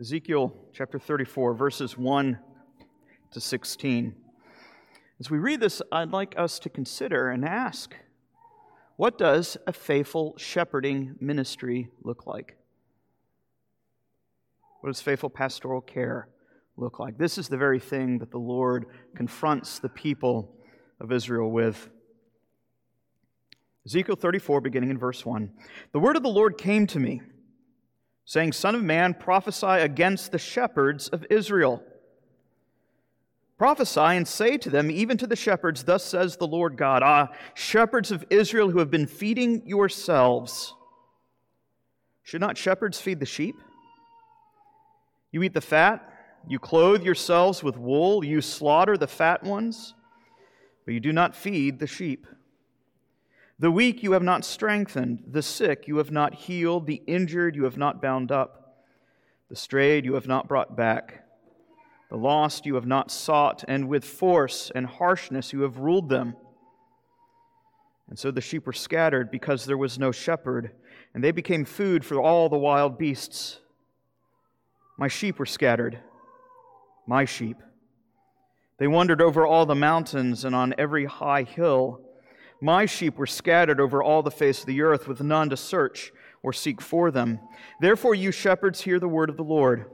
Ezekiel chapter 34, verses 1 to 16. As we read this, I'd like us to consider and ask what does a faithful shepherding ministry look like? What does faithful pastoral care look like? This is the very thing that the Lord confronts the people of Israel with. Ezekiel 34, beginning in verse 1. The word of the Lord came to me, saying, Son of man, prophesy against the shepherds of Israel. Prophesy and say to them, even to the shepherds, Thus says the Lord God Ah, shepherds of Israel who have been feeding yourselves. Should not shepherds feed the sheep? You eat the fat, you clothe yourselves with wool, you slaughter the fat ones, but you do not feed the sheep. The weak you have not strengthened, the sick you have not healed, the injured you have not bound up, the strayed you have not brought back, the lost you have not sought, and with force and harshness you have ruled them. And so the sheep were scattered because there was no shepherd, and they became food for all the wild beasts. My sheep were scattered, my sheep. They wandered over all the mountains and on every high hill. My sheep were scattered over all the face of the earth, with none to search or seek for them. Therefore, you shepherds, hear the word of the Lord.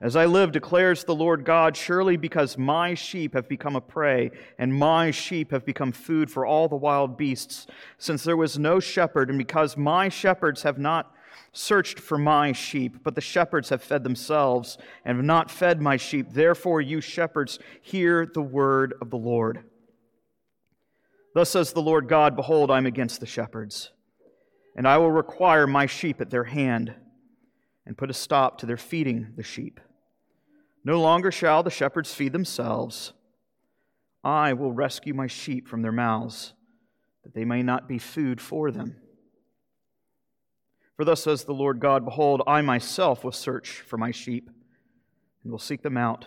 As I live, declares the Lord God, surely because my sheep have become a prey, and my sheep have become food for all the wild beasts, since there was no shepherd, and because my shepherds have not searched for my sheep, but the shepherds have fed themselves, and have not fed my sheep. Therefore, you shepherds, hear the word of the Lord. Thus says the Lord God Behold, I am against the shepherds, and I will require my sheep at their hand, and put a stop to their feeding the sheep. No longer shall the shepherds feed themselves. I will rescue my sheep from their mouths, that they may not be food for them. For thus says the Lord God Behold, I myself will search for my sheep, and will seek them out.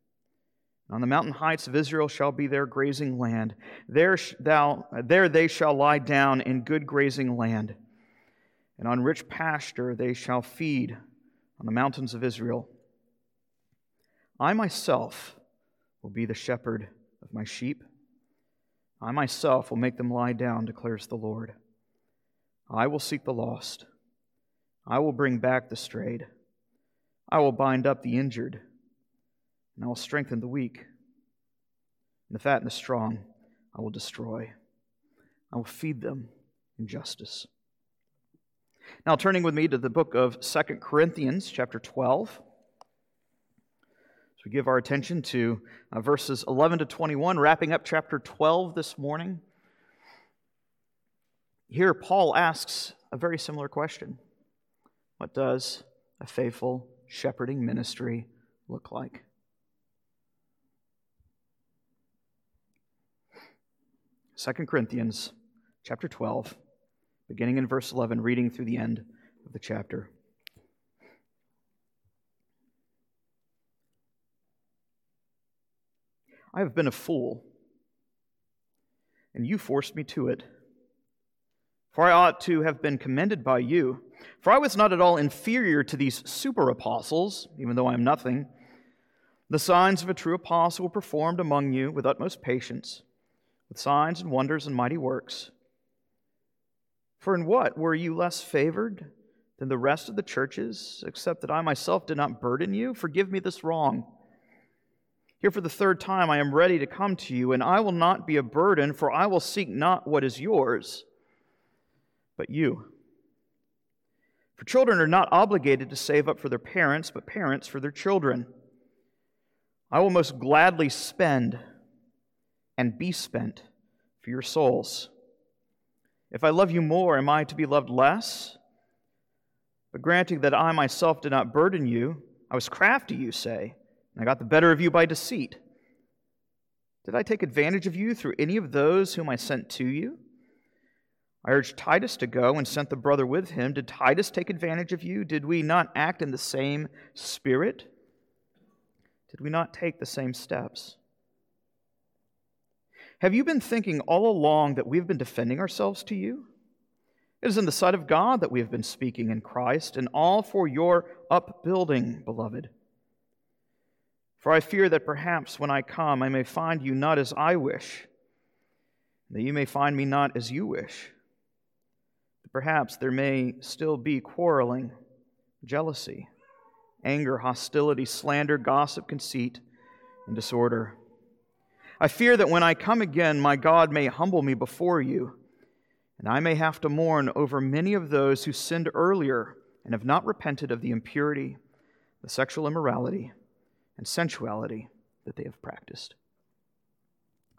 on the mountain heights of Israel shall be their grazing land. There, thou, there they shall lie down in good grazing land. And on rich pasture they shall feed on the mountains of Israel. I myself will be the shepherd of my sheep. I myself will make them lie down, declares the Lord. I will seek the lost. I will bring back the strayed. I will bind up the injured and I will strengthen the weak. And the fat and the strong I will destroy. I will feed them in justice. Now, turning with me to the book of Second Corinthians, chapter 12. So we give our attention to uh, verses 11 to 21, wrapping up chapter 12 this morning. Here, Paul asks a very similar question What does a faithful shepherding ministry look like? 2 Corinthians chapter 12, beginning in verse 11, reading through the end of the chapter. I have been a fool, and you forced me to it. For I ought to have been commended by you. For I was not at all inferior to these super apostles, even though I am nothing. The signs of a true apostle were performed among you with utmost patience with signs and wonders and mighty works. For in what were you less favored than the rest of the churches, except that I myself did not burden you? Forgive me this wrong. Here for the third time I am ready to come to you, and I will not be a burden, for I will seek not what is yours, but you. For children are not obligated to save up for their parents, but parents for their children. I will most gladly spend and be spent for your souls. If I love you more, am I to be loved less? But granting that I myself did not burden you, I was crafty, you say, and I got the better of you by deceit. Did I take advantage of you through any of those whom I sent to you? I urged Titus to go and sent the brother with him. Did Titus take advantage of you? Did we not act in the same spirit? Did we not take the same steps? Have you been thinking all along that we've been defending ourselves to you? It is in the sight of God that we have been speaking in Christ, and all for your upbuilding, beloved. For I fear that perhaps when I come, I may find you not as I wish, that you may find me not as you wish. Perhaps there may still be quarreling, jealousy, anger, hostility, slander, gossip, conceit, and disorder. I fear that when I come again, my God may humble me before you, and I may have to mourn over many of those who sinned earlier and have not repented of the impurity, the sexual immorality, and sensuality that they have practiced.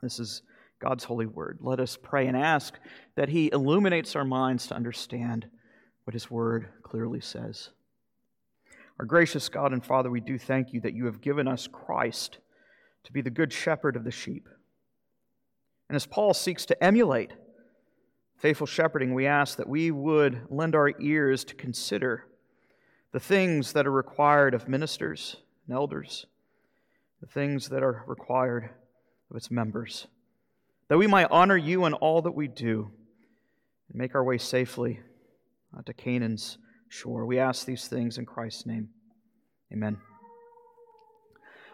This is God's holy word. Let us pray and ask that He illuminates our minds to understand what His word clearly says. Our gracious God and Father, we do thank you that you have given us Christ to be the good shepherd of the sheep. And as Paul seeks to emulate faithful shepherding, we ask that we would lend our ears to consider the things that are required of ministers and elders, the things that are required of its members that we might honor you in all that we do and make our way safely uh, to Canaan's shore. We ask these things in Christ's name. Amen.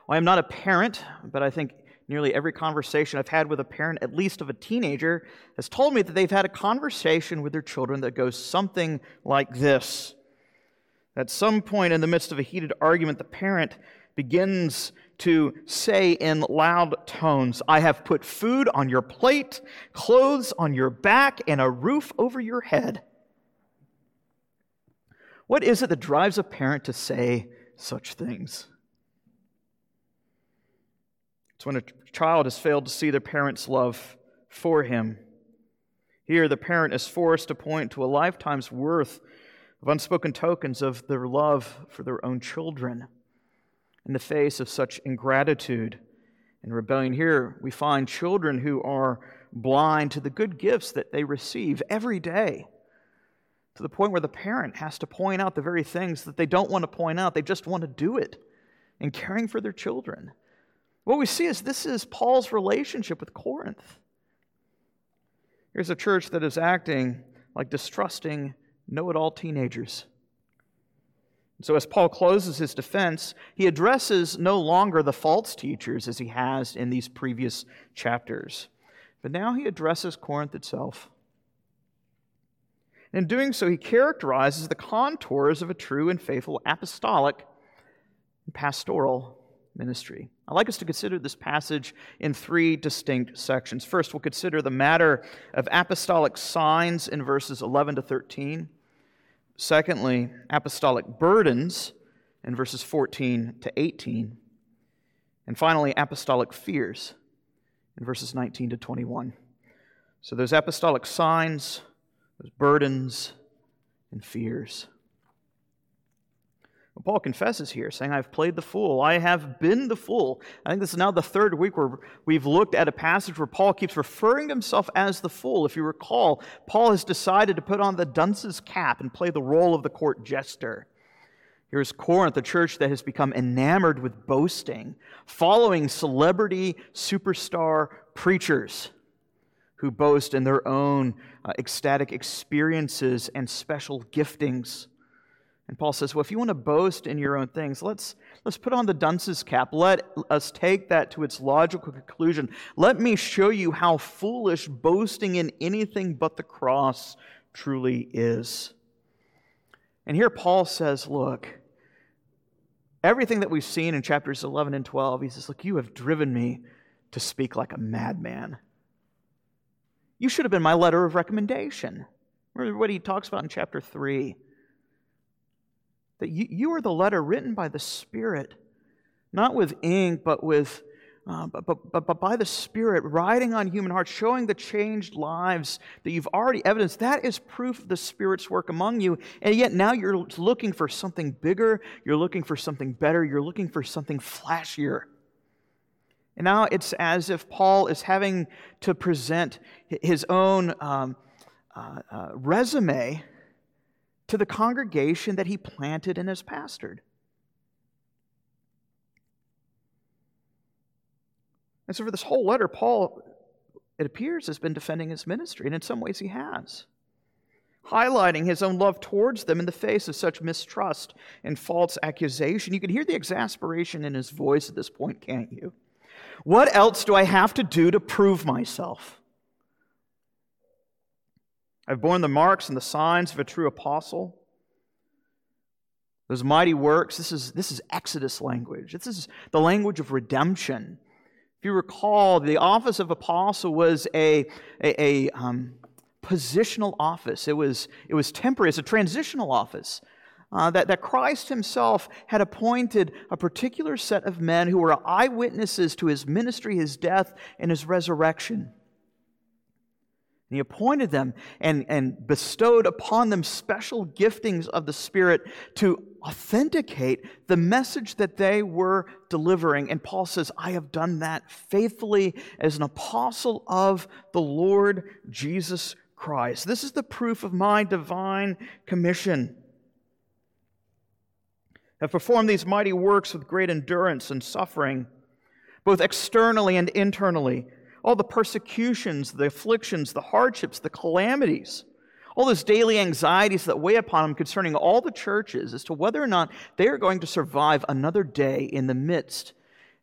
I am not a parent, but I think nearly every conversation I've had with a parent, at least of a teenager, has told me that they've had a conversation with their children that goes something like this. At some point in the midst of a heated argument, the parent begins to say in loud tones, I have put food on your plate, clothes on your back, and a roof over your head. What is it that drives a parent to say such things? It's when a child has failed to see their parent's love for him. Here, the parent is forced to point to a lifetime's worth of unspoken tokens of their love for their own children in the face of such ingratitude and rebellion. Here we find children who are blind to the good gifts that they receive every day, to the point where the parent has to point out the very things that they don't want to point out. They just want to do it in caring for their children. What we see is this is Paul's relationship with Corinth. Here's a church that is acting like distrusting, know it all teenagers. So, as Paul closes his defense, he addresses no longer the false teachers as he has in these previous chapters, but now he addresses Corinth itself. In doing so, he characterizes the contours of a true and faithful apostolic and pastoral ministry. I'd like us to consider this passage in three distinct sections. First, we'll consider the matter of apostolic signs in verses 11 to 13. Secondly, apostolic burdens in verses 14 to 18. And finally, apostolic fears in verses 19 to 21. So those apostolic signs, those burdens, and fears. Paul confesses here, saying, I've played the fool. I have been the fool. I think this is now the third week where we've looked at a passage where Paul keeps referring to himself as the fool. If you recall, Paul has decided to put on the dunce's cap and play the role of the court jester. Here's Corinth, a church that has become enamored with boasting, following celebrity superstar preachers who boast in their own uh, ecstatic experiences and special giftings. And Paul says, well, if you want to boast in your own things, let's, let's put on the dunce's cap. Let us take that to its logical conclusion. Let me show you how foolish boasting in anything but the cross truly is. And here Paul says, look, everything that we've seen in chapters 11 and 12, he says, look, you have driven me to speak like a madman. You should have been my letter of recommendation. Remember what he talks about in chapter 3 that you, you are the letter written by the Spirit, not with ink, but with uh, but, but, but, by the Spirit, riding on human hearts, showing the changed lives that you've already evidenced, that is proof of the Spirit's work among you. And yet now you're looking for something bigger, you're looking for something better, you're looking for something flashier. And now it's as if Paul is having to present his own um, uh, uh, resume to the congregation that he planted and has pastored. And so, for this whole letter, Paul, it appears, has been defending his ministry, and in some ways he has. Highlighting his own love towards them in the face of such mistrust and false accusation. You can hear the exasperation in his voice at this point, can't you? What else do I have to do to prove myself? I've borne the marks and the signs of a true apostle. Those mighty works, this is, this is Exodus language. This is the language of redemption. If you recall, the office of apostle was a, a, a um, positional office, it was, it was temporary, it's a transitional office. Uh, that, that Christ himself had appointed a particular set of men who were eyewitnesses to his ministry, his death, and his resurrection. And he appointed them and, and bestowed upon them special giftings of the Spirit to authenticate the message that they were delivering. And Paul says, I have done that faithfully as an apostle of the Lord Jesus Christ. This is the proof of my divine commission. Have performed these mighty works with great endurance and suffering, both externally and internally all the persecutions, the afflictions, the hardships, the calamities, all those daily anxieties that weigh upon them concerning all the churches as to whether or not they are going to survive another day in the midst,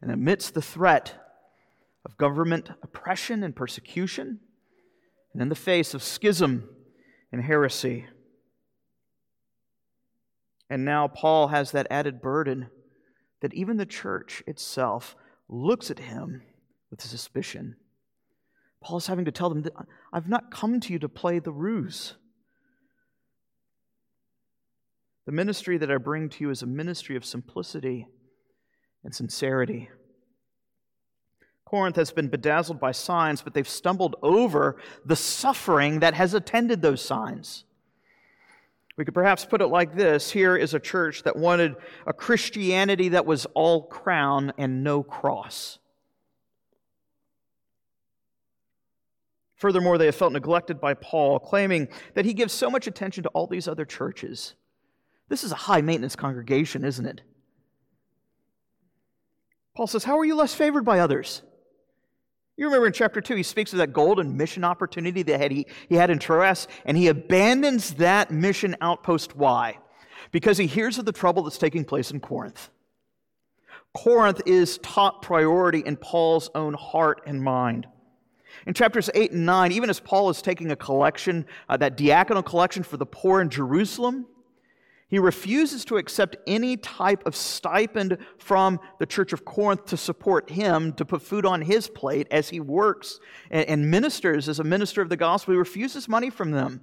and amidst the threat of government oppression and persecution, and in the face of schism and heresy. And now Paul has that added burden that even the church itself looks at him with suspicion. Paul's having to tell them that I've not come to you to play the ruse. The ministry that I bring to you is a ministry of simplicity and sincerity. Corinth has been bedazzled by signs, but they've stumbled over the suffering that has attended those signs. We could perhaps put it like this here is a church that wanted a Christianity that was all crown and no cross. Furthermore, they have felt neglected by Paul, claiming that he gives so much attention to all these other churches. This is a high maintenance congregation, isn't it? Paul says, How are you less favored by others? You remember in chapter 2, he speaks of that golden mission opportunity that he, he had in Troas, and he abandons that mission outpost. Why? Because he hears of the trouble that's taking place in Corinth. Corinth is top priority in Paul's own heart and mind. In chapters 8 and 9, even as Paul is taking a collection, uh, that diaconal collection for the poor in Jerusalem, he refuses to accept any type of stipend from the church of Corinth to support him, to put food on his plate as he works and, and ministers as a minister of the gospel. He refuses money from them.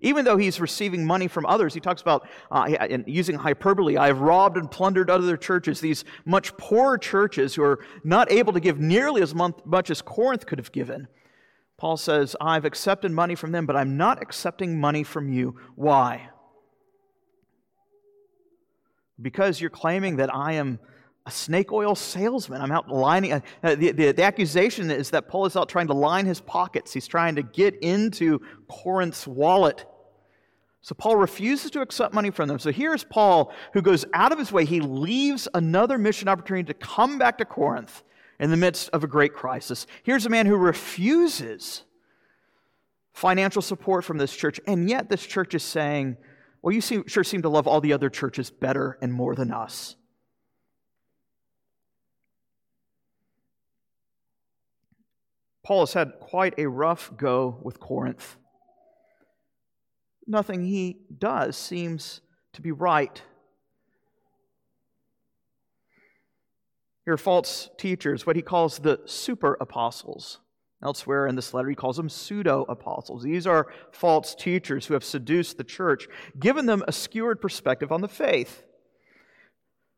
Even though he's receiving money from others, he talks about, uh, using hyperbole, I have robbed and plundered other churches, these much poorer churches who are not able to give nearly as much as Corinth could have given. Paul says, I've accepted money from them, but I'm not accepting money from you. Why? Because you're claiming that I am a snake oil salesman. I'm out lining. Uh, the, the, the, accusation is that Paul is out trying to line his pockets. He's trying to get into Corinth's wallet. So Paul refuses to accept money from them. So here's Paul who goes out of his way. He leaves another mission opportunity to come back to Corinth in the midst of a great crisis. Here's a man who refuses financial support from this church, and yet this church is saying, Well, you seem, sure seem to love all the other churches better and more than us. Paul has had quite a rough go with Corinth. Nothing he does seems to be right. Here are false teachers, what he calls the super apostles. Elsewhere in this letter, he calls them pseudo apostles. These are false teachers who have seduced the church, given them a skewed perspective on the faith.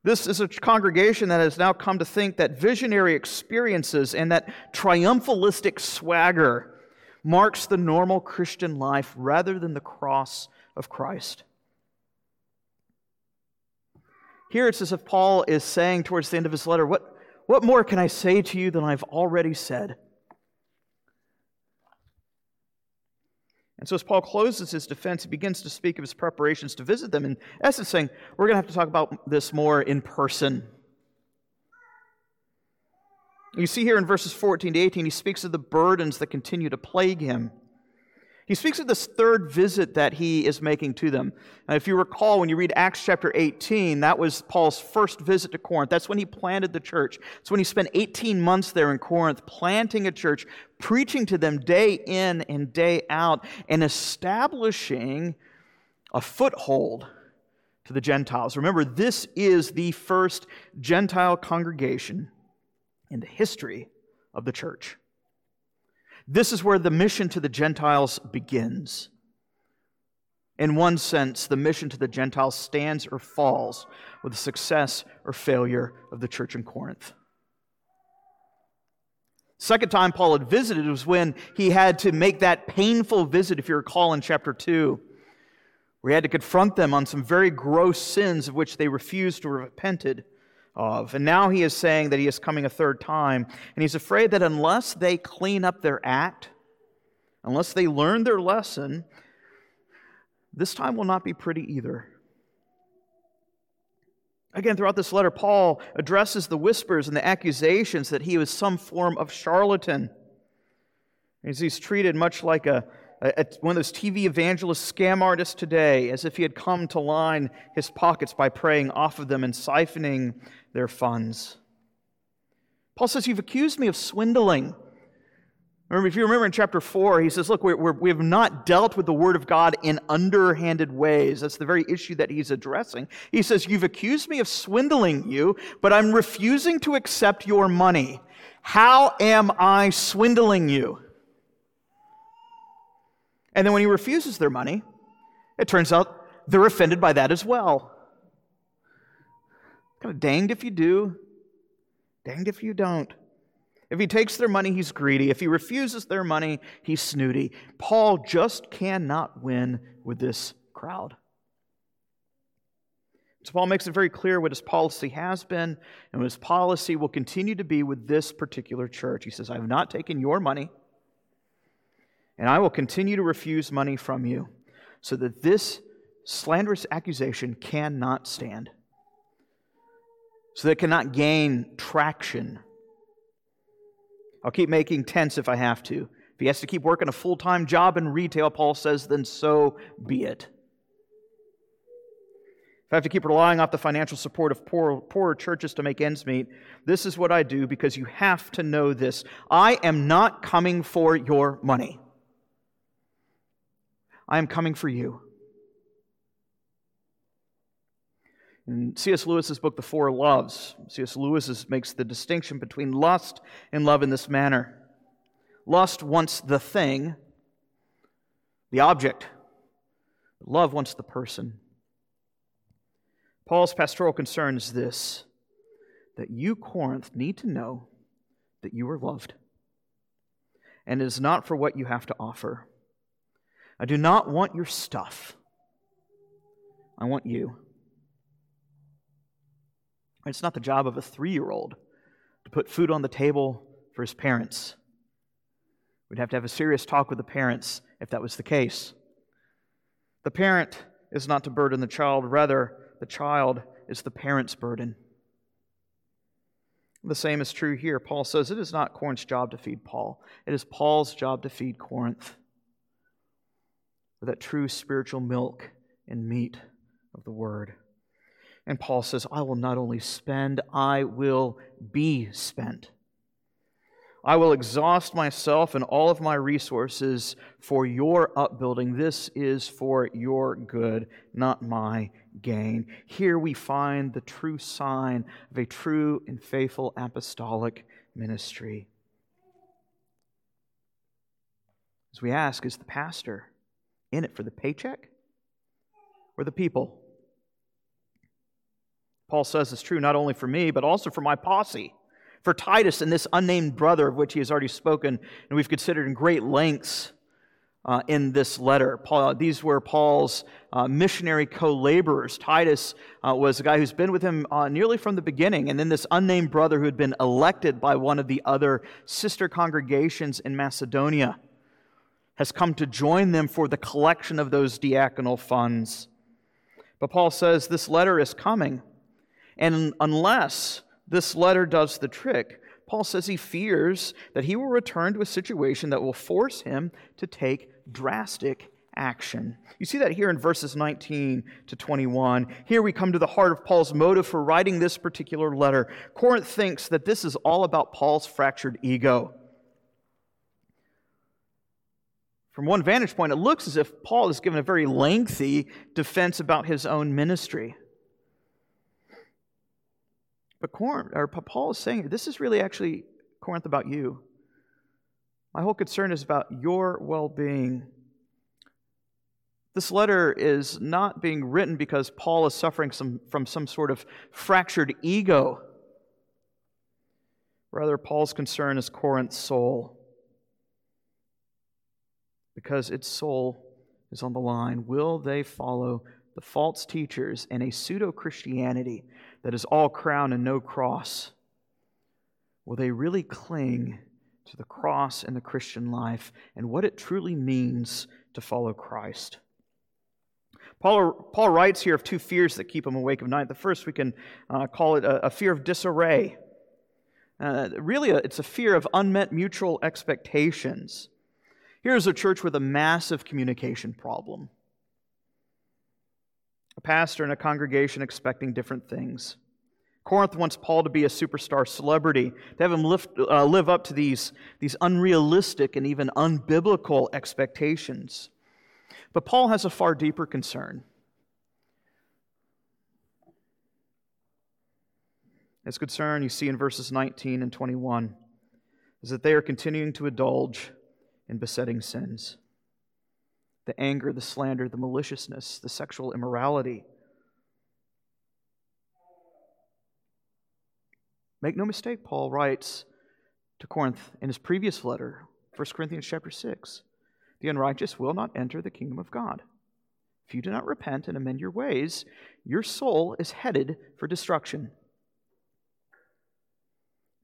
This is a congregation that has now come to think that visionary experiences and that triumphalistic swagger marks the normal Christian life rather than the cross of Christ. Here it's as if Paul is saying towards the end of his letter, What, what more can I say to you than I've already said? And so, as Paul closes his defense, he begins to speak of his preparations to visit them, in essence, saying, We're going to have to talk about this more in person. You see here in verses 14 to 18, he speaks of the burdens that continue to plague him. He speaks of this third visit that he is making to them. And if you recall, when you read Acts chapter 18, that was Paul's first visit to Corinth. That's when he planted the church. It's when he spent 18 months there in Corinth, planting a church, preaching to them day in and day out, and establishing a foothold to the Gentiles. Remember, this is the first Gentile congregation in the history of the church. This is where the mission to the Gentiles begins. In one sense, the mission to the Gentiles stands or falls with the success or failure of the church in Corinth. Second time Paul had visited was when he had to make that painful visit, if you recall in chapter 2, where he had to confront them on some very gross sins of which they refused to repented of. And now he is saying that he is coming a third time. And he's afraid that unless they clean up their act, unless they learn their lesson, this time will not be pretty either. Again, throughout this letter, Paul addresses the whispers and the accusations that he was some form of charlatan. As He's treated much like a, a, Uh, one of those TV evangelist scam artists today, as if he had come to line his pockets by preying off of them and siphoning their funds. Paul says, You've accused me of swindling. Remember, if you remember in chapter 4, he says, Look, we're, we're, we have not dealt with the Word of God in underhanded ways. That's the very issue that he's addressing. He says, You've accused me of swindling you, but I'm refusing to accept your money. How am I swindling you? And then when he refuses their money, it turns out they're offended by that as well. Kind of danged if you do, danged if you don't. If he takes their money, he's greedy. If he refuses their money, he's snooty. Paul just cannot win with this crowd. So Paul makes it very clear what his policy has been and what his policy will continue to be with this particular church. He says, I have not taken your money and I will continue to refuse money from you, so that this slanderous accusation cannot stand, so that it cannot gain traction. I'll keep making tents if I have to. If he has to keep working a full time job in retail, Paul says, then so be it. If I have to keep relying off the financial support of poor, poorer churches to make ends meet, this is what I do because you have to know this. I am not coming for your money. I am coming for you. In C.S. Lewis's book, The Four Loves, C.S. Lewis makes the distinction between lust and love in this manner. Lust wants the thing, the object. Love wants the person. Paul's pastoral concern is this that you, Corinth, need to know that you are loved. And it is not for what you have to offer, I do not want your stuff. I want you. It's not the job of a three year old to put food on the table for his parents. We'd have to have a serious talk with the parents if that was the case. The parent is not to burden the child, rather, the child is the parent's burden. The same is true here. Paul says it is not Corinth's job to feed Paul, it is Paul's job to feed Corinth that true spiritual milk and meat of the Word. And Paul says, I will not only spend, I will be spent. I will exhaust myself and all of my resources for your upbuilding. This is for your good, not my gain. Here we find the true sign of a true and faithful apostolic ministry. As we ask, is the pastor in it for the paycheck or the people? Paul says it's true not only for me, but also for my posse, for Titus and this unnamed brother of which he has already spoken, and we've considered in great lengths uh, in this letter. Paul, these were Paul's uh, missionary co laborers. Titus uh, was a guy who's been with him uh, nearly from the beginning, and then this unnamed brother who had been elected by one of the other sister congregations in Macedonia has come to join them for the collection of those diaconal funds. But Paul says this letter is coming, and unless this letter does the trick, Paul says he fears that he will return to a situation that will force him to take drastic action. You see that here in verses 19 to 21. Here we come to the heart of Paul's motive for writing this particular letter. Corinth thinks that this is all about Paul's fractured ego. From one vantage point, it looks as if Paul is given a very lengthy defense about his own ministry. But Corinth, or Paul is saying this is really actually Corinth about you. My whole concern is about your well being. This letter is not being written because Paul is suffering some, from some sort of fractured ego. Rather, Paul's concern is Corinth's soul. Because its soul is on the line. Will they follow the false teachers and a pseudo Christianity that is all crown and no cross? Will they really cling to the cross and the Christian life and what it truly means to follow Christ? Paul, Paul writes here of two fears that keep him awake at night. The first, we can uh, call it a, a, fear of disarray. Uh, really, a, it's a fear of unmet mutual expectations. Here's a church with a massive communication problem a pastor and a congregation expecting different things. Corinth wants Paul to be a superstar celebrity, to have him lift, uh, live up to these, these unrealistic and even unbiblical expectations. But Paul has a far deeper concern. His concern, you see in verses 19 and 21, is that they are continuing to indulge in besetting sins the anger, the slander, the maliciousness, the sexual immorality. Make no mistake, Paul writes to Corinth in his previous letter, 1 Corinthians chapter 6 The unrighteous will not enter the kingdom of God. If you do not repent and amend your ways, your soul is headed for destruction.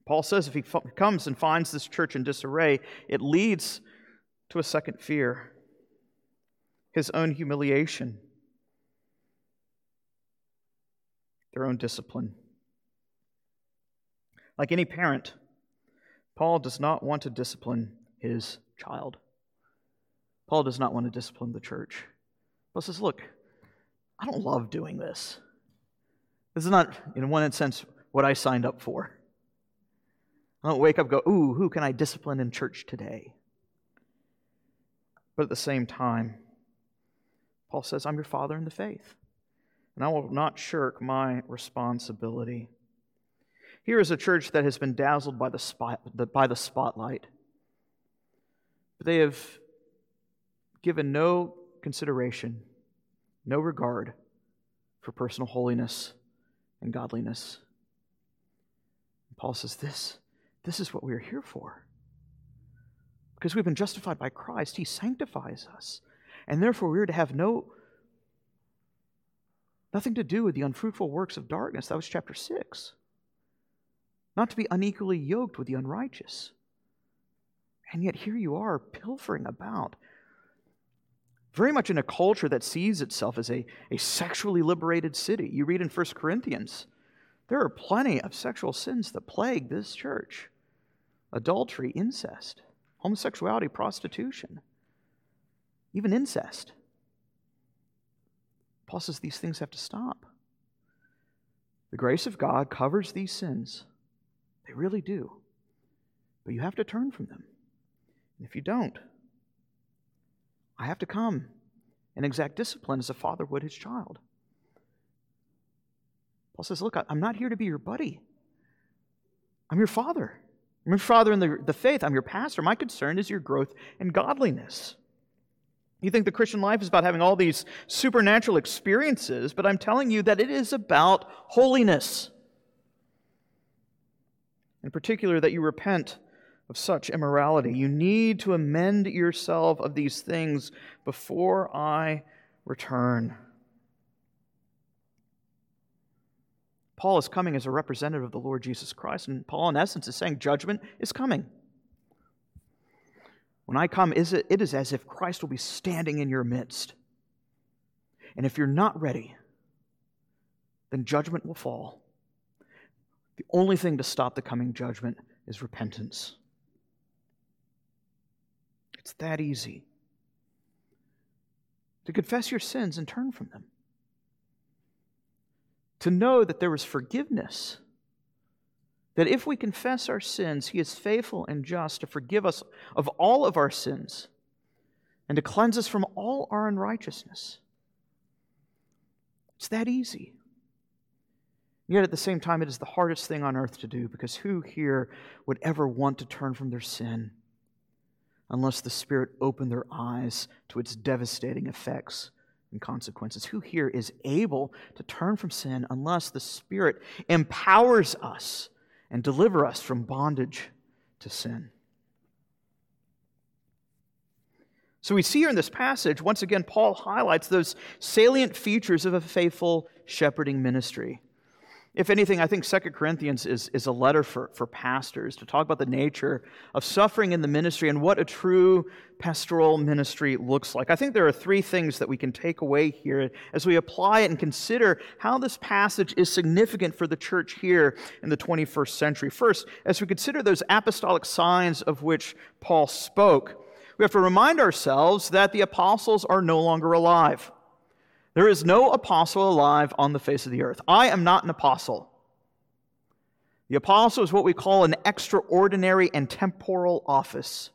Paul says if he comes and finds this church in disarray, it leads to a second fear his own humiliation, their own discipline. Like any parent, Paul does not want to discipline his child. Paul does not want to discipline the church. Paul says, Look, I don't love doing this. This is not, in one sense, what I signed up for. I don't wake up go, Ooh, who can I discipline in church today? But at the same time, Paul says, I'm your father in the faith, and I will not shirk my responsibility. Here is a church that has been dazzled by the, spot, by the spotlight. but They have given no consideration, no regard for personal holiness and godliness. Paul says, This, this is what we are here for. Because we've been justified by Christ, He sanctifies us. And therefore, we are to have no nothing to do with the unfruitful works of darkness. That was chapter 6. Not to be unequally yoked with the unrighteous. And yet, here you are pilfering about, very much in a culture that sees itself as a, a sexually liberated city. You read in 1 Corinthians, there are plenty of sexual sins that plague this church adultery, incest, homosexuality, prostitution even incest. Paul says these things have to stop. The grace of God covers these sins. They really do. But you have to turn from them. And if you don't, I have to come and exact discipline as a father would his child. Paul says, Look, I'm not here to be your buddy. I'm your father. I'm your father in the, the faith. I'm your pastor. My concern is your growth in godliness. You think the Christian life is about having all these supernatural experiences, but I'm telling you that it is about holiness. In particular, that you repent of such immorality. You need to amend yourself of these things before I return. Paul is coming as a representative of the Lord Jesus Christ, and Paul, in essence, is saying judgment is coming. When I come, it is as if Christ will be standing in your midst. And if you're not ready, then judgment will fall. The only thing to stop the coming judgment is repentance. It's that easy to confess your sins and turn from them, to know that there is forgiveness. That if we confess our sins, He is faithful and just to forgive us of all of our sins and to cleanse us from all our unrighteousness. It's that easy. Yet at the same time, it is the hardest thing on earth to do because who here would ever want to turn from their sin unless the Spirit opened their eyes to its devastating effects and consequences? Who here is able to turn from sin unless the Spirit empowers us and deliver us from bondage to sin? So we see here in this passage, once again, Paul highlights those salient features of a faithful shepherding ministry. If anything, I think Second Corinthians is, is a letter for, for pastors to talk about the nature of suffering in the ministry and what a true pastoral ministry looks like. I think there are three things that we can take away here as we apply it and consider how this passage is significant for the church here in the 21st century. First, as we consider those apostolic signs of which Paul spoke, we have to remind ourselves that the apostles are no longer alive. There is no apostle alive on the face of the earth. I am not an apostle. The apostle is what we call an extraordinary and temporal office.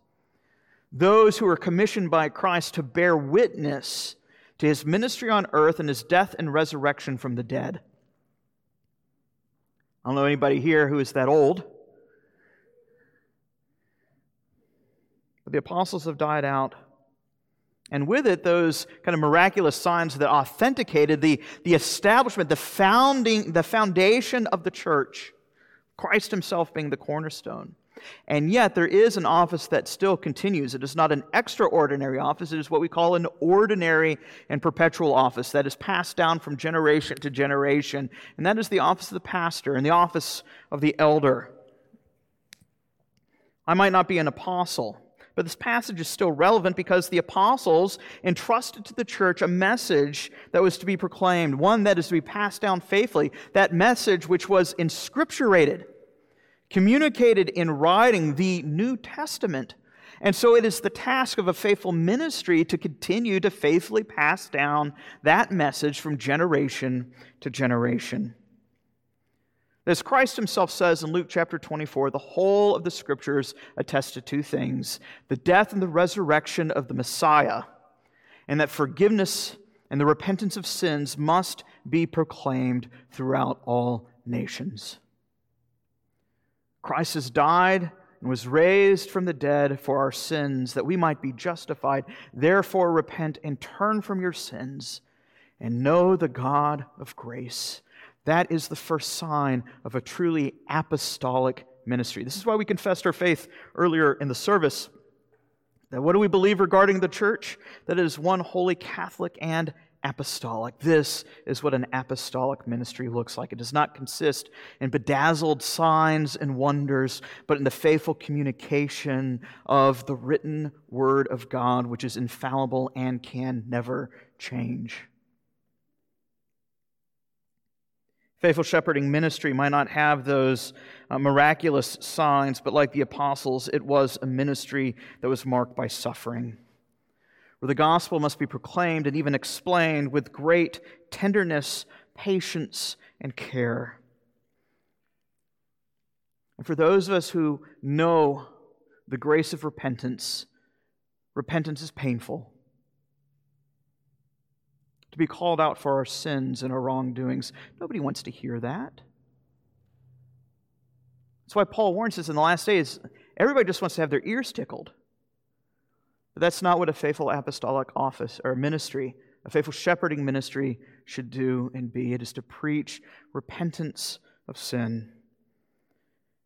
Those who are commissioned by Christ to bear witness to his ministry on earth and his death and resurrection from the dead. I don't know anybody here who is that old. But the apostles have died out and with it, those kind of miraculous signs that authenticated the, the establishment, the founding, the foundation of the church, Christ himself being the cornerstone. And yet, there is an office that still continues. It is not an extraordinary office, it is what we call an ordinary and perpetual office that is passed down from generation to generation. And that is the office of the pastor and the office of the elder. I might not be an apostle, but this passage is still relevant because the apostles entrusted to the church a message that was to be proclaimed, one that is to be passed down faithfully. That message, which was inscripturated, communicated in writing, the New Testament. And so it is the task of a faithful ministry to continue to faithfully pass down that message from generation to generation. As Christ himself says in Luke chapter 24, the whole of the scriptures attest to two things the death and the resurrection of the Messiah, and that forgiveness and the repentance of sins must be proclaimed throughout all nations. Christ has died and was raised from the dead for our sins, that we might be justified. Therefore, repent and turn from your sins and know the God of grace that is the first sign of a truly apostolic ministry. This is why we confessed our faith earlier in the service. That what do we believe regarding the church? That it is one holy Catholic and apostolic. This is what an apostolic ministry looks like. It does not consist in bedazzled signs and wonders, but in the faithful communication of the written word of God, which is infallible and can never change. Faithful shepherding ministry might not have those uh, miraculous signs, but like the apostles, it was a ministry that was marked by suffering, where the gospel must be proclaimed and even explained with great tenderness, patience, and care. And for those of us who know the grace of repentance, repentance is painful to be called out for our sins and our wrongdoings. Nobody wants to hear that. That's why Paul warns us in the last days everybody just wants to have their ears tickled. But that's not what a faithful apostolic office or ministry, a faithful shepherding ministry should do and be. It is to preach repentance of sin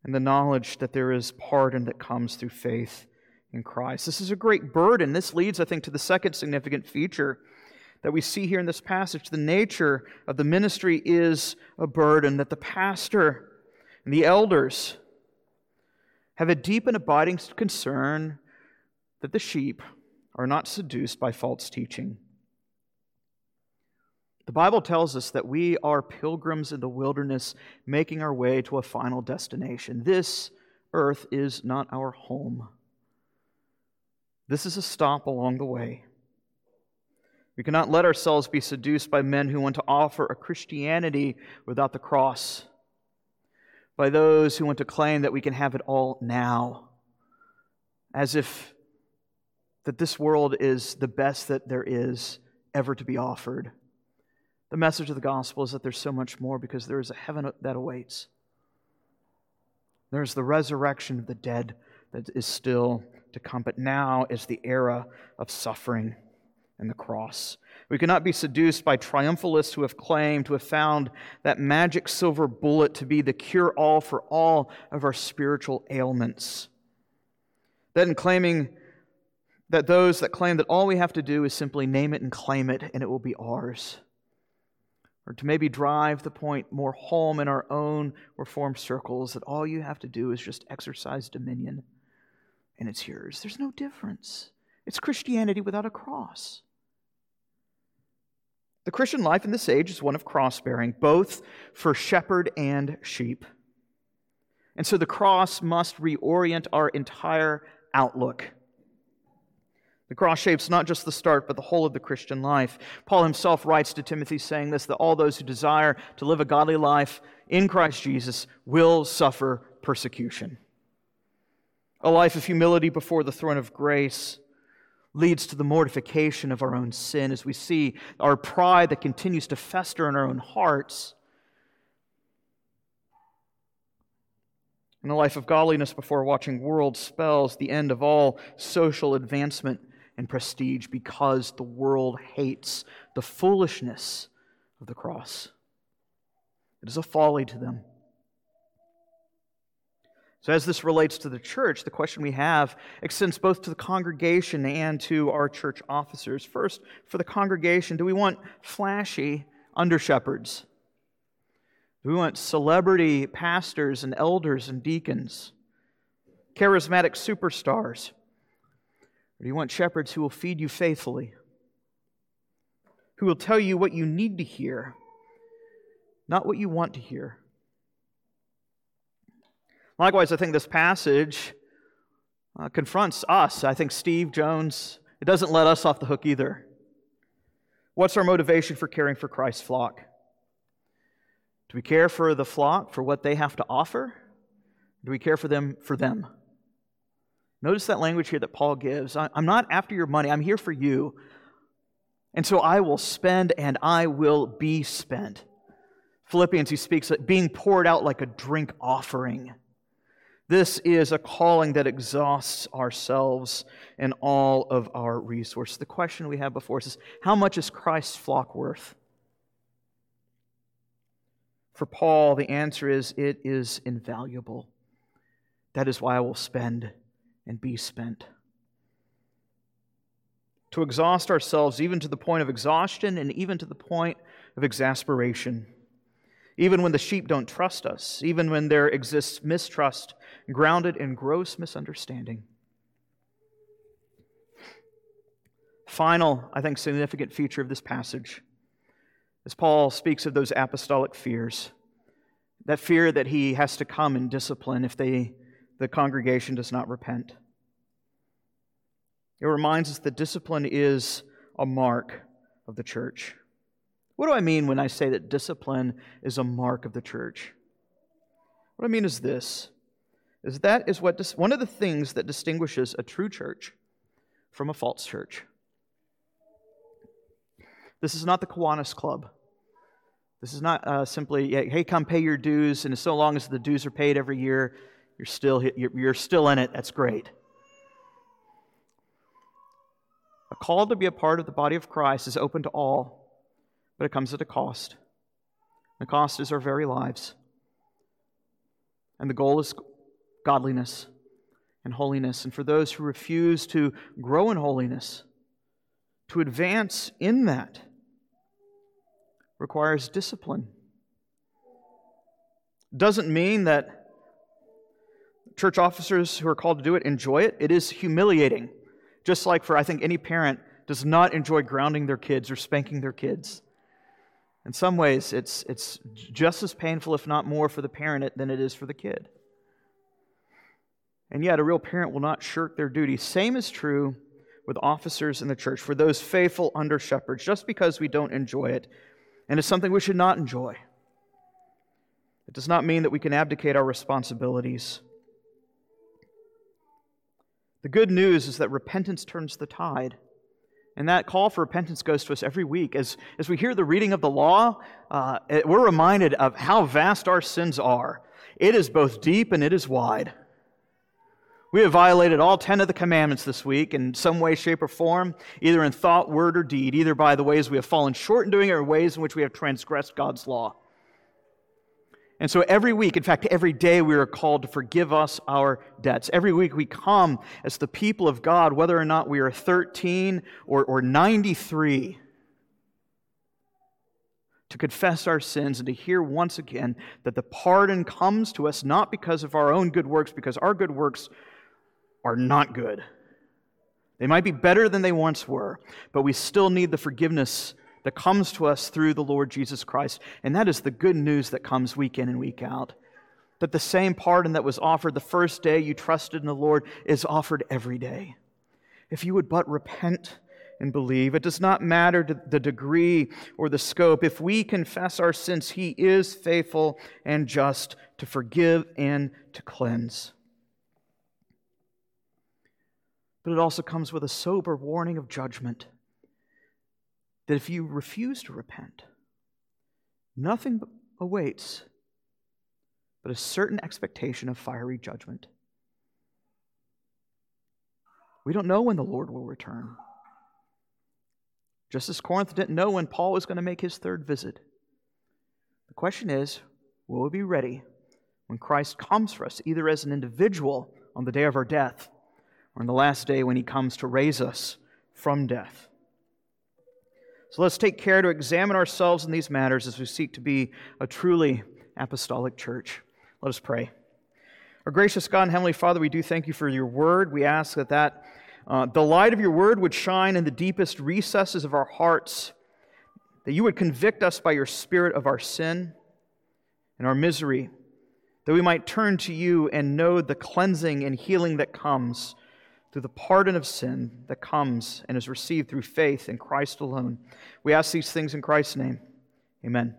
and the knowledge that there is pardon that comes through faith in Christ. This is a great burden. This leads, I think, to the second significant feature that we see here in this passage. The nature of the ministry is a burden, that the pastor and the elders have a deep and abiding concern that the sheep are not seduced by false teaching. The Bible tells us that we are pilgrims in the wilderness making our way to a final destination. This earth is not our home. This is a stop along the way. We cannot let ourselves be seduced by men who want to offer a Christianity without the cross, by those who want to claim that we can have it all now, as if that this world is the best that there is ever to be offered. The message of the gospel is that there's so much more because there is a heaven that awaits. There's the resurrection of the dead that is still to come, but now is the era of suffering and the cross. We cannot be seduced by triumphalists who have claimed to have found that magic silver bullet to be the cure all for all of our spiritual ailments. Then claiming that those that claim that all we have to do is simply name it and claim it and it will be ours or to maybe drive the point more home in our own reformed circles that all you have to do is just exercise dominion and it's yours. There's no difference. It's Christianity without a cross. The Christian life in this age is one of cross bearing, both for shepherd and sheep. And so the cross must reorient our entire outlook. The cross shapes not just the start, but the whole of the Christian life. Paul himself writes to Timothy saying this that all those who desire to live a godly life in Christ Jesus will suffer persecution. A life of humility before the throne of grace leads to the mortification of our own sin as we see our pride that continues to fester in our own hearts. In a life of godliness before watching world spells the end of all social advancement and prestige because the world hates the foolishness of the cross. It is a folly to them. So, as this relates to the church, the question we have extends both to the congregation and to our church officers. First, for the congregation, do we want flashy under shepherds? Do we want celebrity pastors and elders and deacons? Charismatic superstars? Or do you want shepherds who will feed you faithfully? Who will tell you what you need to hear, not what you want to hear? Likewise, I think this passage uh, confronts us. I think Steve Jones, it doesn't let us off the hook either. What's our motivation for caring for Christ's flock? Do we care for the flock for what they have to offer? Do we care for them for them? Notice that language here that Paul gives. I'm not after your money, I'm here for you. And so I will spend and I will be spent. Philippians, he speaks of being poured out like a drink offering. This is a calling that exhausts ourselves and all of our resources. The question we have before us is how much is Christ's flock worth? For Paul, the answer is it is invaluable. That is why I will spend and be spent. To exhaust ourselves, even to the point of exhaustion and even to the point of exasperation. Even when the sheep don't trust us, even when there exists mistrust grounded in gross misunderstanding. Final, I think, significant feature of this passage as Paul speaks of those apostolic fears. That fear that he has to come and discipline if they the congregation does not repent. It reminds us that discipline is a mark of the church. What do I mean when I say that discipline is a mark of the church? What I mean is this is that is what one of the things that distinguishes a true church from a false church. This is not the Kiwanis Club. This is not uh, simply, hey, come pay your dues, and so long as the dues are paid every year, you're still, you're still in it. That's great. A call to be a part of the body of Christ is open to all, but it comes at a cost. The cost is our very lives. And the goal is godliness and holiness. And for those who refuse to grow in holiness, to advance in that, requires discipline. Doesn't mean that church officers who are called to do it enjoy it. It is humiliating. Just like for, I think, any parent does not enjoy grounding their kids or spanking their kids. In some ways, it's, it's just as painful, if not more, for the parent than it is for the kid. And yet, a real parent will not shirk their duty. Same is true with officers in the church, for those faithful under shepherds, just because we don't enjoy it. And it's something we should not enjoy. It does not mean that we can abdicate our responsibilities. The good news is that repentance turns the tide. And that call for repentance goes to us every week. As, as we hear the reading of the law, uh, we're reminded of how vast our sins are. It is both deep and it is wide. We have violated all 10 of the commandments this week in some way, shape, or form, either in thought, word, or deed, either by the ways we have fallen short in doing it or ways in which we have transgressed God's law. And so every week, in fact, every day, we are called to forgive us our debts. Every week, we come as the people of God, whether or not we are 13 or, or 93, to confess our sins and to hear once again that the pardon comes to us not because of our own good works, because our good works are not good. They might be better than they once were, but we still need the forgiveness that comes to us through the Lord Jesus Christ. And that is the good news that comes week in and week out. That the same pardon that was offered the first day you trusted in the Lord is offered every day. If you would but repent and believe, it does not matter the degree or the scope. If we confess our sins, He is faithful and just to forgive and to cleanse. But it also comes with a sober warning of judgment that if you refuse to repent, nothing awaits but a certain expectation of fiery judgment. We don't know when the Lord will return. Just as Corinth didn't know when Paul was going to make his third visit. The question is will we be ready when Christ comes for us, either as an individual on the day of our death or on the last day when he comes to raise us from death? So let's take care to examine ourselves in these matters as we seek to be a truly apostolic church. Let us pray. Our gracious God and Heavenly Father, we do thank you for your word. We ask that, that uh, the light of your word would shine in the deepest recesses of our hearts, that you would convict us by your Spirit of our sin and our misery, that we might turn to you and know the cleansing and healing that comes through the pardon of sin that comes and is received through faith in Christ alone. We ask these things in Christ's name. Amen.